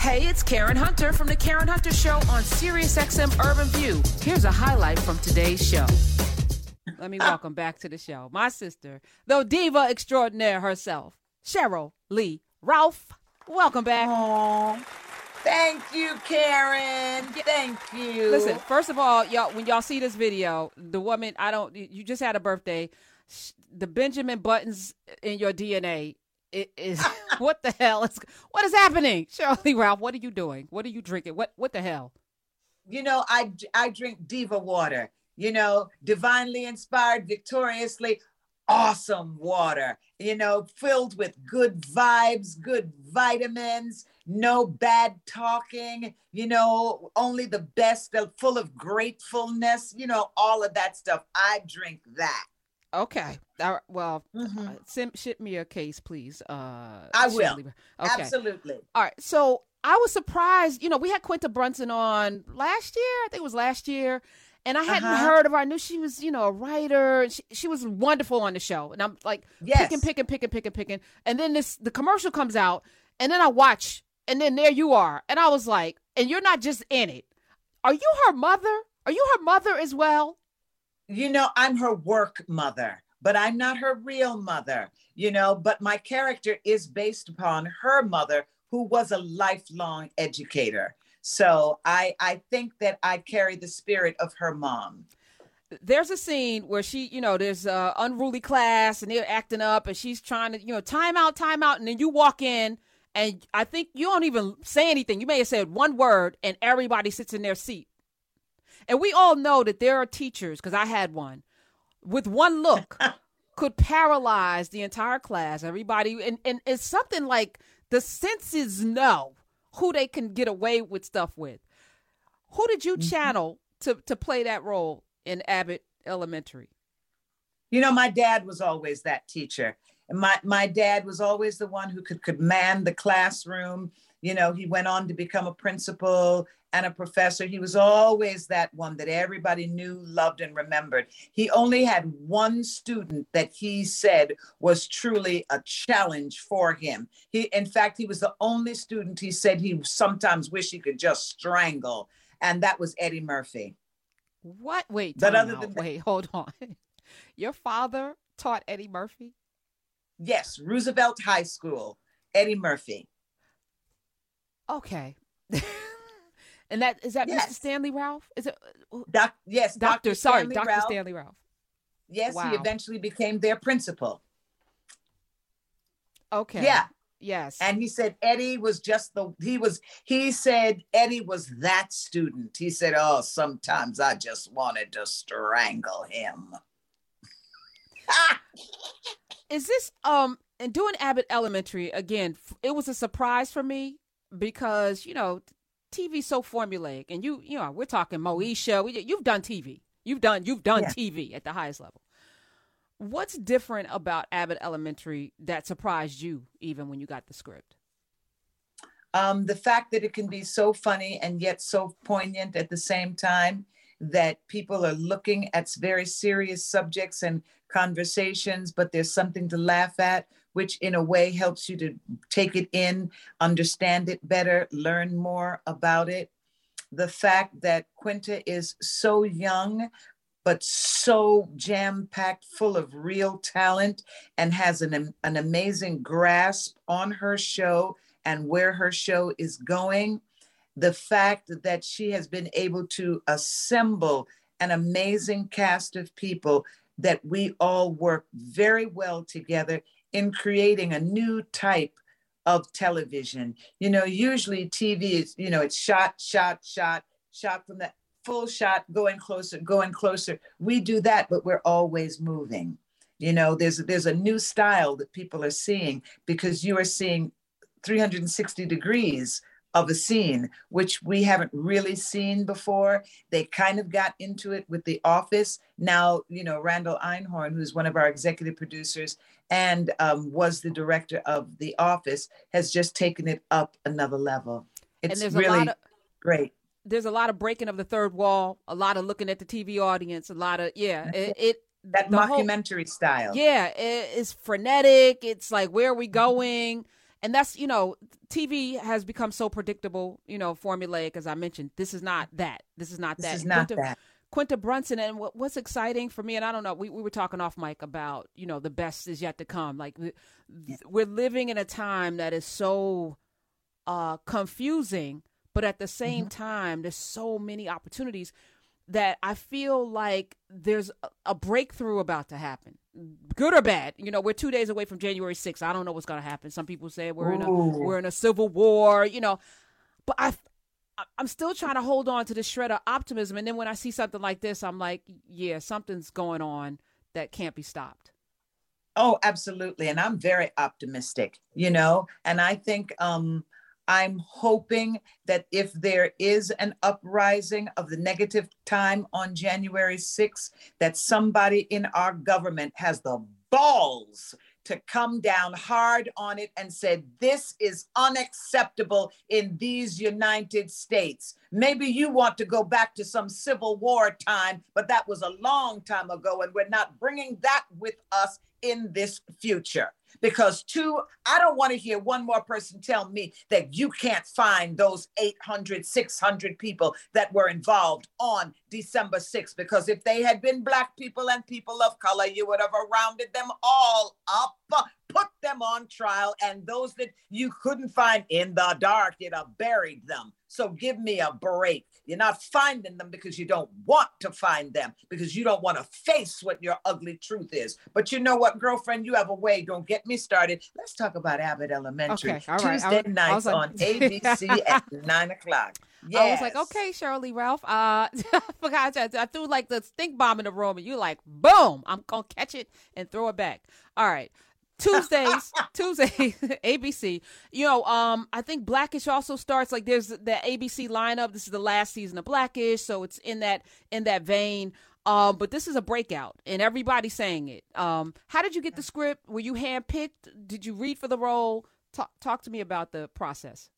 Hey, it's Karen Hunter from the Karen Hunter Show on SiriusXM Urban View. Here's a highlight from today's show. Let me ah. welcome back to the show my sister, the diva extraordinaire herself, Sheryl Lee Ralph. Welcome back. Aww. Thank you, Karen. Thank you. Listen, first of all, y'all, when y'all see this video, the woman, I don't, you just had a birthday. The Benjamin Buttons in your DNA it is what the hell is what is happening? Sheryl Lee Ralph, what are you doing? What are you drinking? What what the hell? You know, I I drink diva water. You know, divinely inspired, victoriously awesome water. You know, filled with good vibes, good vitamins, no bad talking. You know, only the best, full of gratefulness. You know, all of that stuff. I drink that. Okay. Well, mm-hmm. uh, send ship me a case, please. Uh, I will. Okay. Absolutely. All right. So I was surprised. You know, we had Quinta Brunson on last year. I think it was last year. And I hadn't uh-huh. heard of her. I knew she was, you know, a writer. She, she was wonderful on the show. And I'm like yes. picking, picking, picking, picking, picking. And then this the commercial comes out, and then I watch, and then there you are. And I was like, and you're not just in it. Are you her mother? Are you her mother as well? you know, I'm her work mother, but I'm not her real mother, you know, but my character is based upon her mother, who was a lifelong educator. So I, I think that I carry the spirit of her mom. There's a scene where she, you know, there's a unruly class and they're acting up and she's trying to, you know, time out, time out. And then you walk in and I think you don't even say anything. You may have said one word and everybody sits in their seat. And we all know that there are teachers, because I had one, with one look could paralyze the entire class, everybody. And, and it's something like the senses know who they can get away with stuff with. Who did you mm-hmm. channel to, to play that role in Abbott Elementary? You know, my dad was always that teacher. My, my dad was always the one who could command the classroom. You know, he went on to become a principal and a professor. He was always that one that everybody knew, loved, and remembered. He only had one student that he said was truly a challenge for him. He, in fact, he was the only student he said he sometimes wished he could just strangle, and that was Eddie Murphy. What? Wait, but other than that, wait, hold on. Your father taught Eddie Murphy? Yes, Roosevelt High School, Eddie Murphy. Okay. And that is that yes. Mr. Stanley Ralph? Is it? Uh, Doc, yes, Doctor. Sorry, Doctor Stanley Ralph. Yes, wow. he eventually became their principal. Okay. Yeah. Yes. And he said Eddie was just the he was he said Eddie was that student. He said, "Oh, sometimes I just wanted to strangle him." Is this um and doing Abbott Elementary again? It was a surprise for me because you know TV's so formulaic, and you you know we're talking Moesha. We, you've done TV. You've done you've done yeah. TV at the highest level. What's different about Abbott Elementary that surprised you, even when you got the script? Um, the fact that it can be so funny and yet so poignant at the same time that people are looking at very serious subjects and conversations, but there's something to laugh at which in a way helps you to take it in, understand it better, learn more about it. The fact that Quinta is so young, but so jam packed full of real talent and has an, an amazing grasp on her show and where her show is going. The fact that she has been able to assemble an amazing cast of people that we all work very well together in creating a new type of television. You know, usually TV is, you know, it's shot, shot, shot, shot from that full shot, going closer, going closer. We do that, but we're always moving. You know, there's there's a new style that people are seeing because you are seeing 360 degrees of a scene, which we haven't really seen before. They kind of got into it with The Office. Now, you know, Randall Einhorn, who's one of our executive producers and um, was the director of The Office, has just taken it up another level. It's really of, great. There's a lot of breaking of the third wall, a lot of looking at the TV audience, a lot of, yeah, it, it that mockumentary whole, style. Yeah, it, it's frenetic. It's like, where are we going? and that's you know tv has become so predictable you know formulaic as i mentioned this is not that this is not that. This that is not that. Quinta Brunson and what, what's exciting for me and I don't know we, we were talking off mic about you know the best is yet to come. Like we- we're living in a time that is so uh confusing but at the same time there's so many opportunities that I feel like there's a, a breakthrough about to happen. Good or bad you know we're 2 days away from January 6th I don't know what's going to happen. Some people say we're in a we're in a civil war you know but I- I'm still trying to hold on to the shred of optimism. And then when I see something like this, I'm like, yeah, something's going on that can't be stopped. Oh, absolutely. And I'm very optimistic, you know, and I think um, I'm hoping that if there is an uprising of the negative time on January 6th, that somebody in our government has the balls to come down hard on it and said, This is unacceptable in these United States. Maybe you want to go back to some Civil War time, but that was a long time ago, and we're not bringing that with us in this future. Because, two, I don't want to hear one more person tell me that you can't find those 800, 600 people that were involved on December 6th. Because if they had been Black people and people of color, you would have rounded them all up, put them on trial, and those that you couldn't find in the dark, you'd have buried them. So give me a break. You're not finding them because you don't want to find them, because you don't want to face what your ugly truth is. But you know what, girlfriend, you have a way. Don't get me started. Let's talk about Abbott Elementary. Okay, all right. I Tuesday was- nights like- on ABC at nine o'clock. I was like, okay, Sheryl Lee Ralph. Uh, I forgot. I, I threw like the stink bomb in the room, and you like, boom, I'm gonna catch it and throw it back. All right. Tuesdays, Tuesday, ABC. You know, um, I think Blackish also starts like there's the ABC lineup. This is the last season of Blackish, so it's in that in that vein. Um, but this is a breakout, and everybody's saying it. Um, how did you get the script? Were you handpicked? Did you read for the role? Talk talk to me about the process.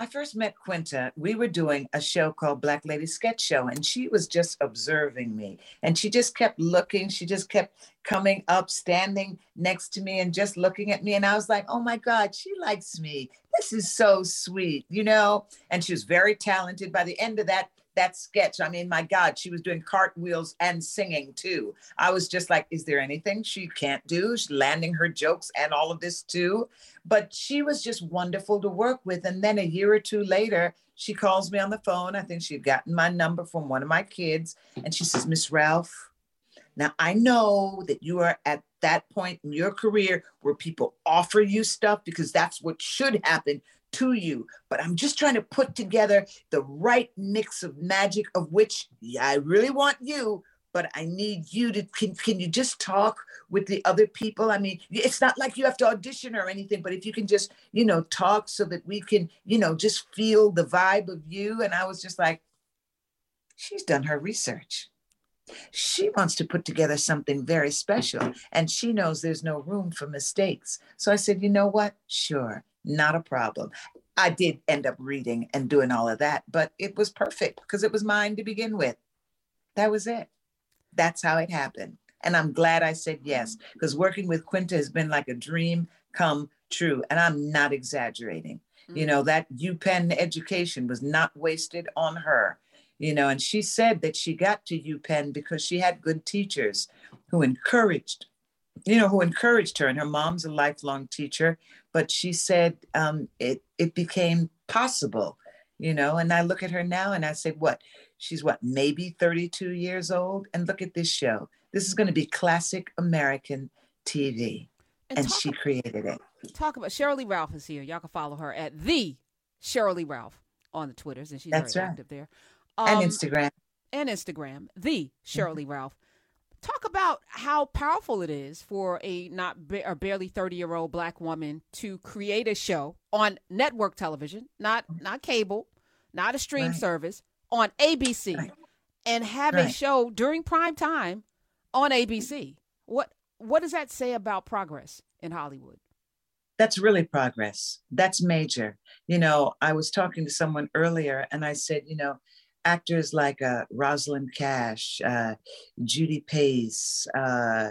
I first met Quinta. We were doing a show called Black Lady Sketch Show, and she was just observing me. And she just kept looking. She just kept coming up, standing next to me, and just looking at me. And I was like, oh my God, she likes me. This is so sweet, you know? And she was very talented. By the end of that, that sketch, I mean, my God, she was doing cartwheels and singing too. I was just like, is there anything she can't do? She's landing her jokes and all of this too but she was just wonderful to work with. And then a year or two later, she calls me on the phone. I think she'd gotten my number from one of my kids. And she says, Miss Ralph, now I know that you are at that point in your career where people offer you stuff because that's what should happen to you. But I'm just trying to put together the right mix of magic, of which yeah, I really want you. But I need you to can, can you just talk with the other people? I mean, it's not like you have to audition or anything, but if you can just, you know, talk so that we can, you know, just feel the vibe of you. And I was just like, she's done her research. She wants to put together something very special, and she knows there's no room for mistakes. So I said, you know what? Sure, not a problem. I did end up reading and doing all of that, but it was perfect because it was mine to begin with. That was it. That's how it happened. And I'm glad I said yes, because working with Quinta has been like a dream come true. And I'm not exaggerating. You know, mm. that UPenn education was not wasted on her. You know, and she said that she got to UPenn because she had good teachers who encouraged, you know, who encouraged her. And her mom's a lifelong teacher, but she said um, it it became possible, you know. And I look at her now and I say, what? She's what, maybe 32 years old? And look at this show. This is going to be classic American TV. And, talk she created it. talk about Sheryl Lee Ralph is here. Y'all can follow her at the Sheryl Lee Ralph on the Twitters, and she's That's very right. active there. and Um, Instagram. and Instagram, the. Sheryl Lee Ralph. Talk about how powerful it is for a not ba- or barely thirty year old black woman to create a show on network television, not not cable, not a stream Right. service on ABC, Right. and have a show during prime time on ABC. What what does that say about progress in Hollywood? That's really progress. That's major. You know, I was talking to someone earlier and I said, you know, actors like uh, Rosalind Cash, uh, Judy Pace, uh,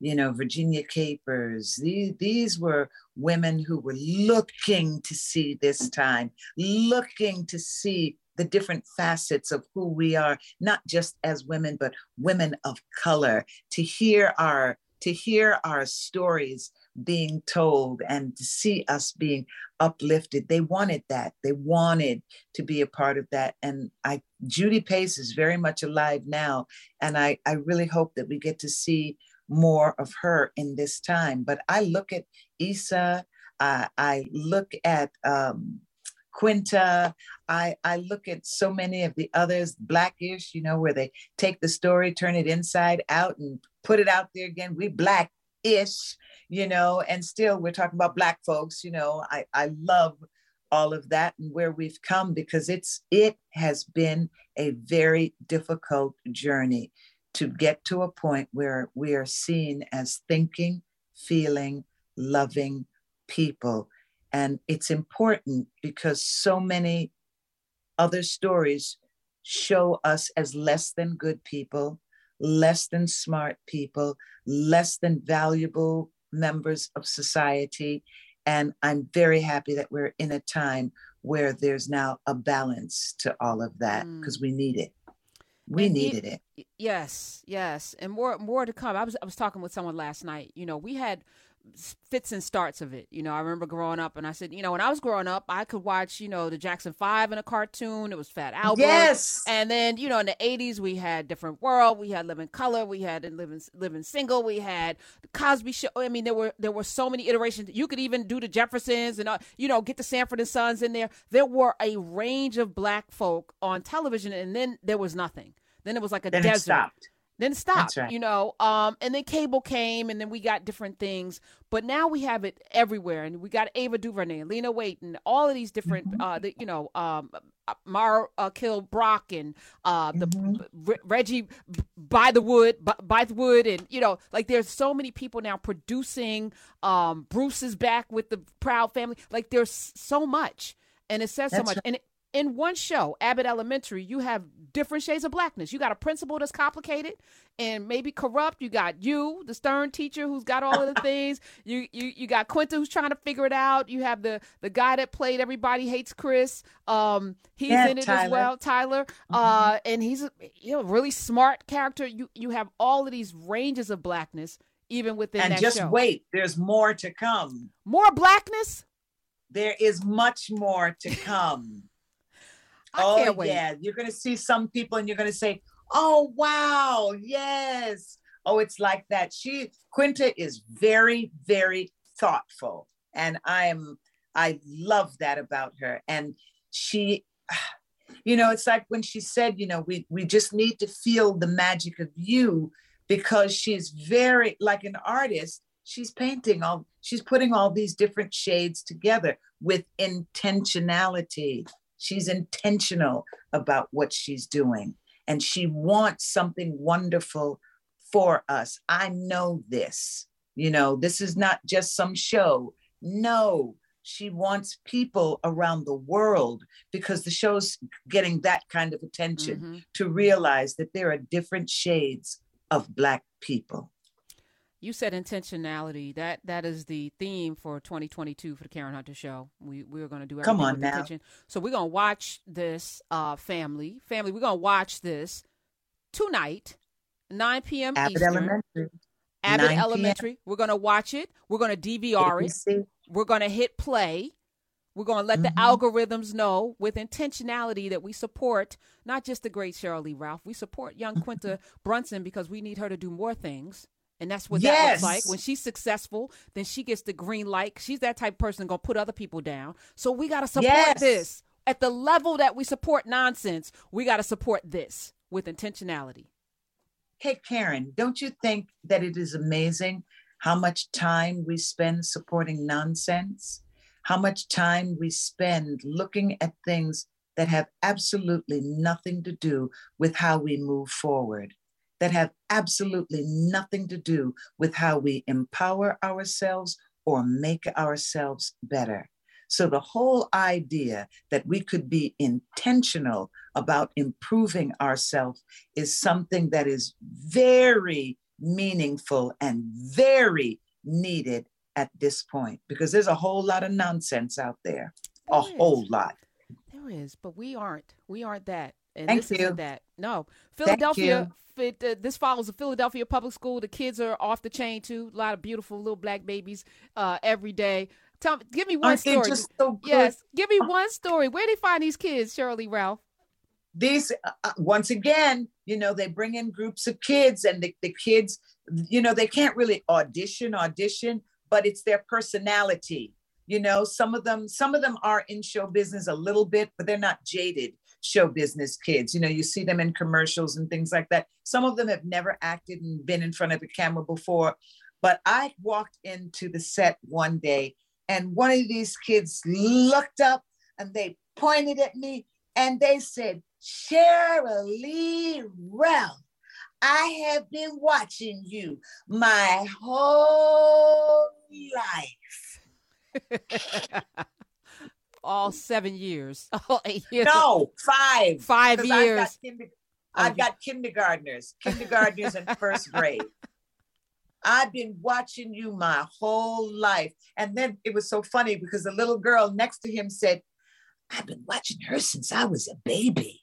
you know, Virginia Capers. These, these were women who were looking to see this time, looking to see the different facets of who we are, not just as women, but women of color, to hear our to hear our stories being told and to see us being uplifted. They wanted that. They wanted to be a part of that. And I Judy Pace is very much alive now. And I, I really hope that we get to see more of her in this time. But I look at Issa, uh, I look at um, Quinta. I, I look at so many of the others, Blackish, you know, where they take the story, turn it inside out, and put it out there again. We Black-ish, you know, and still we're talking about Black folks. You know, I, I love all of that and where we've come because it's it has been a very difficult journey to get to a point where we are seen as thinking, feeling, loving people and it's important because so many other stories show us as less than good people, less than smart people, less than valuable members of society. And I'm very happy that we're in a time where there's now a balance to all of that because mm. we need it. We and needed it, it. Yes, yes, and more more to come. I was I was talking with someone last night. You know, we had fits and starts of it. You know, I remember growing up and I said, you know, when I was growing up, I could watch, you know, the Jackson 5 in a cartoon. It was Fat Albert. Yes. And then, you know, in the 80s, we had Different World, we had Living Color, we had Living Living Single, we had the Cosby Show. I mean, there were there were so many iterations. You could even do the Jeffersons and uh, you know, get the Sanford and Sons in there. There were a range of black folk on television and then there was nothing. Then it was like a then desert then stop right. you know um and then cable came and then we got different things but now we have it everywhere and we got ava duvernay and lena waithe and all of these different mm-hmm. uh the, you know um uh, Mara uh, Brock and uh, the mm-hmm. Reggie Bythewood by, the wood and you know like there's so many people now producing um, Bruce is back with the Proud Family like there's so much and it says That's so much right. and it, in one show, Abbott Elementary, you have different shades of blackness. You got a principal that's complicated and maybe corrupt. You got you, the stern teacher, who's got all of the things. You you you got Quinta, who's trying to figure it out. You have the the guy that played Everybody Hates Chris. Um, he's yeah, in it Tyler. as well, Tyler. Mm-hmm. Uh, and he's a you know really smart character. You you have all of these ranges of blackness even within and that just show. wait, there's more to come. More blackness. There is much more to come. I oh, yeah. You're going to see some people and you're going to say, oh, wow, yes. Oh, it's like that. She, Quinta is very, very thoughtful. And I'm, I love that about her. And she, you know, it's like when she said, you know, we, we just need to feel the magic of you because she's very, like an artist, she's painting all, she's putting all these different shades together with intentionality She's intentional about what she's doing and she wants something wonderful for us. I know this. You know, this is not just some show. No, she wants people around the world because the show's getting that kind of attention mm-hmm. to realize that there are different shades of Black people you said intentionality. That that is the theme for 2022 for the Karen Hunter Show. We we're going to do everything Come on now. intention. So we're going to watch this uh, family. Family, we're going to watch this tonight, 9 p.m. Abbott Eastern. Elementary. Abbott Elementary. We're going to watch it. We're going to DVR it. We're going to hit play. We're going to let mm-hmm. the algorithms know with intentionality that we support not just the great Sheryl Lee Ralph, we support young Quinta Brunson because we need her to do more things. And that's what yes. that looks like. When she's successful, then she gets the green light. She's that type of person gonna put other people down. So we gotta support yes. this. At the level that we support nonsense, we gotta support this with intentionality. Hey Karen, don't you think that it is amazing how much time we spend supporting nonsense? How much time we spend looking at things that have absolutely nothing to do with how we move forward that have absolutely nothing to do with how we empower ourselves or make ourselves better. So the whole idea that we could be intentional about improving ourselves is something that is very meaningful and very needed at this point because there's a whole lot of nonsense out there. there a is. whole lot. There is, but we aren't. We aren't that. And Thank this you. isn't that. No. Philadelphia it, uh, this follows the Philadelphia public school. The kids are off the chain too. A lot of beautiful little black babies uh, every day. Tell, me, give me one Aren't story. So yes, give me one story. Where do they find these kids, Sheryl Lee Ralph? These uh, uh, once again, you know, they bring in groups of kids, and the, the kids, you know, they can't really audition, audition, but it's their personality. You know, some of them, some of them are in show business a little bit, but they're not jaded show business kids. You know, you see them in commercials and things like that. Some of them have never acted and been in front of a camera before. But I walked into the set one day and one of these kids looked up and they pointed at me and they said, Lee Ralph, I have been watching you my whole life. all seven years, all eight years. No, five. Five years. I've got, kinder- oh, I've got kindergartners, kindergartners in first grade. I've been watching you my whole life. And then it was so funny because the little girl next to him said, I've been watching her since I was a baby.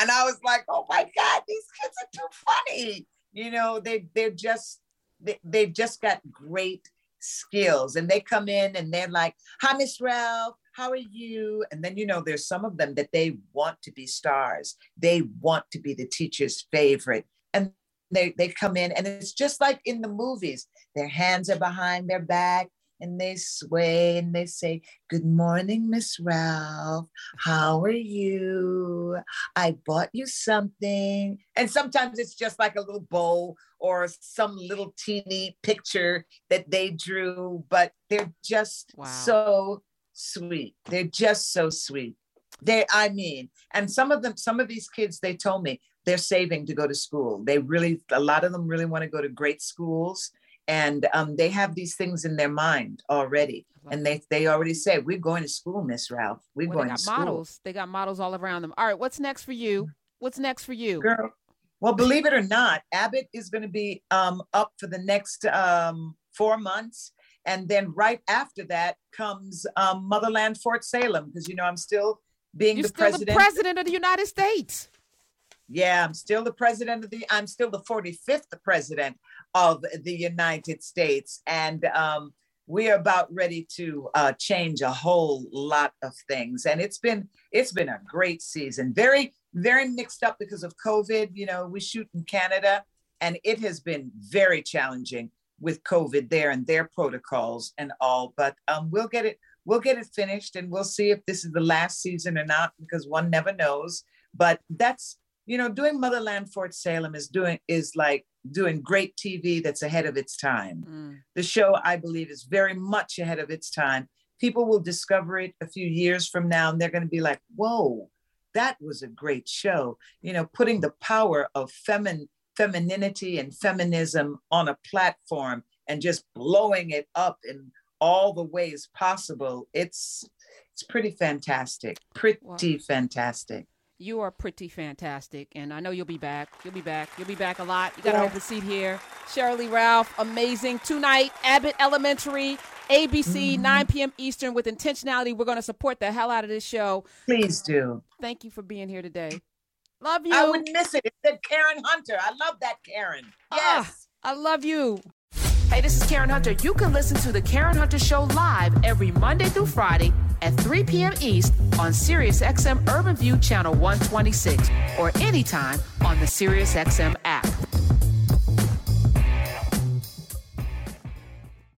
And I was like, oh my God, these kids are too funny. You know, they they're just they, they've just got great skills. And they come in and they're like, hi, Miss Ralph how are you? And then, you know, there's some of them that they want to be stars. They want to be the teacher's favorite. And they, they come in, and it's just like in the movies. Their hands are behind their back and they sway and they say, Good morning, Miss Ralph. How are you? I bought you something. And sometimes it's just like a little bow or some little teeny picture that they drew, but they're just wow. so sweet. They're just so sweet. They, I mean, and some of them, some of these kids, they told me they're saving to go to school. They really, a lot of them really want to go to great schools, and um, they have these things in their mind already. And they, they already say, "We're going to school, Miss Ralph. We're well, going to school." Models. They got models all around them. All right, what's next for you? What's next for you, girl? Well, believe it or not, Abbott is going to be um, up for the next um, four months and then right after that comes um, Motherland Fort Salem because you know I'm still being You're the still president. the president of the United States. Yeah, I'm still the president of the. I'm still the 45th president of the United States, and um, we are about ready to uh, change a whole lot of things. And it's been it's been a great season. Very very mixed up because of COVID. You know, we shoot in Canada, and it has been very challenging with COVID there and their protocols and all. But um, we'll get it we'll get it finished and we'll see if this is the last season or not because one never knows. But that's you know doing Motherland Fort Salem is doing is like doing great TV that's ahead of its time. Mm. The show I believe is very much ahead of its time. People will discover it a few years from now and they're going to be like, "Whoa, that was a great show." You know, putting the power of feminine femininity and feminism on a platform and just blowing it up in all the ways possible it's it's pretty fantastic pretty well, fantastic. You are pretty fantastic and i know you'll be back. You'll be back. You'll be back a lot. You got to yeah. have a seat here. Sheryl Lee ralph amazing. Tonight abbott elementary abc mm-hmm. 9 p.m eastern with intentionality. We're going to support the hell out of this show. Please do. Thank you for being here today Love you. I wouldn't miss it. It said Karen Hunter. I love that Karen. Ah, yes. I love you. Hey, this is Karen Hunter. You can listen to the Karen Hunter Show live every Monday through Friday at 3 p.m. East on SiriusXM Urban View Channel 126 or anytime on the SiriusXM app.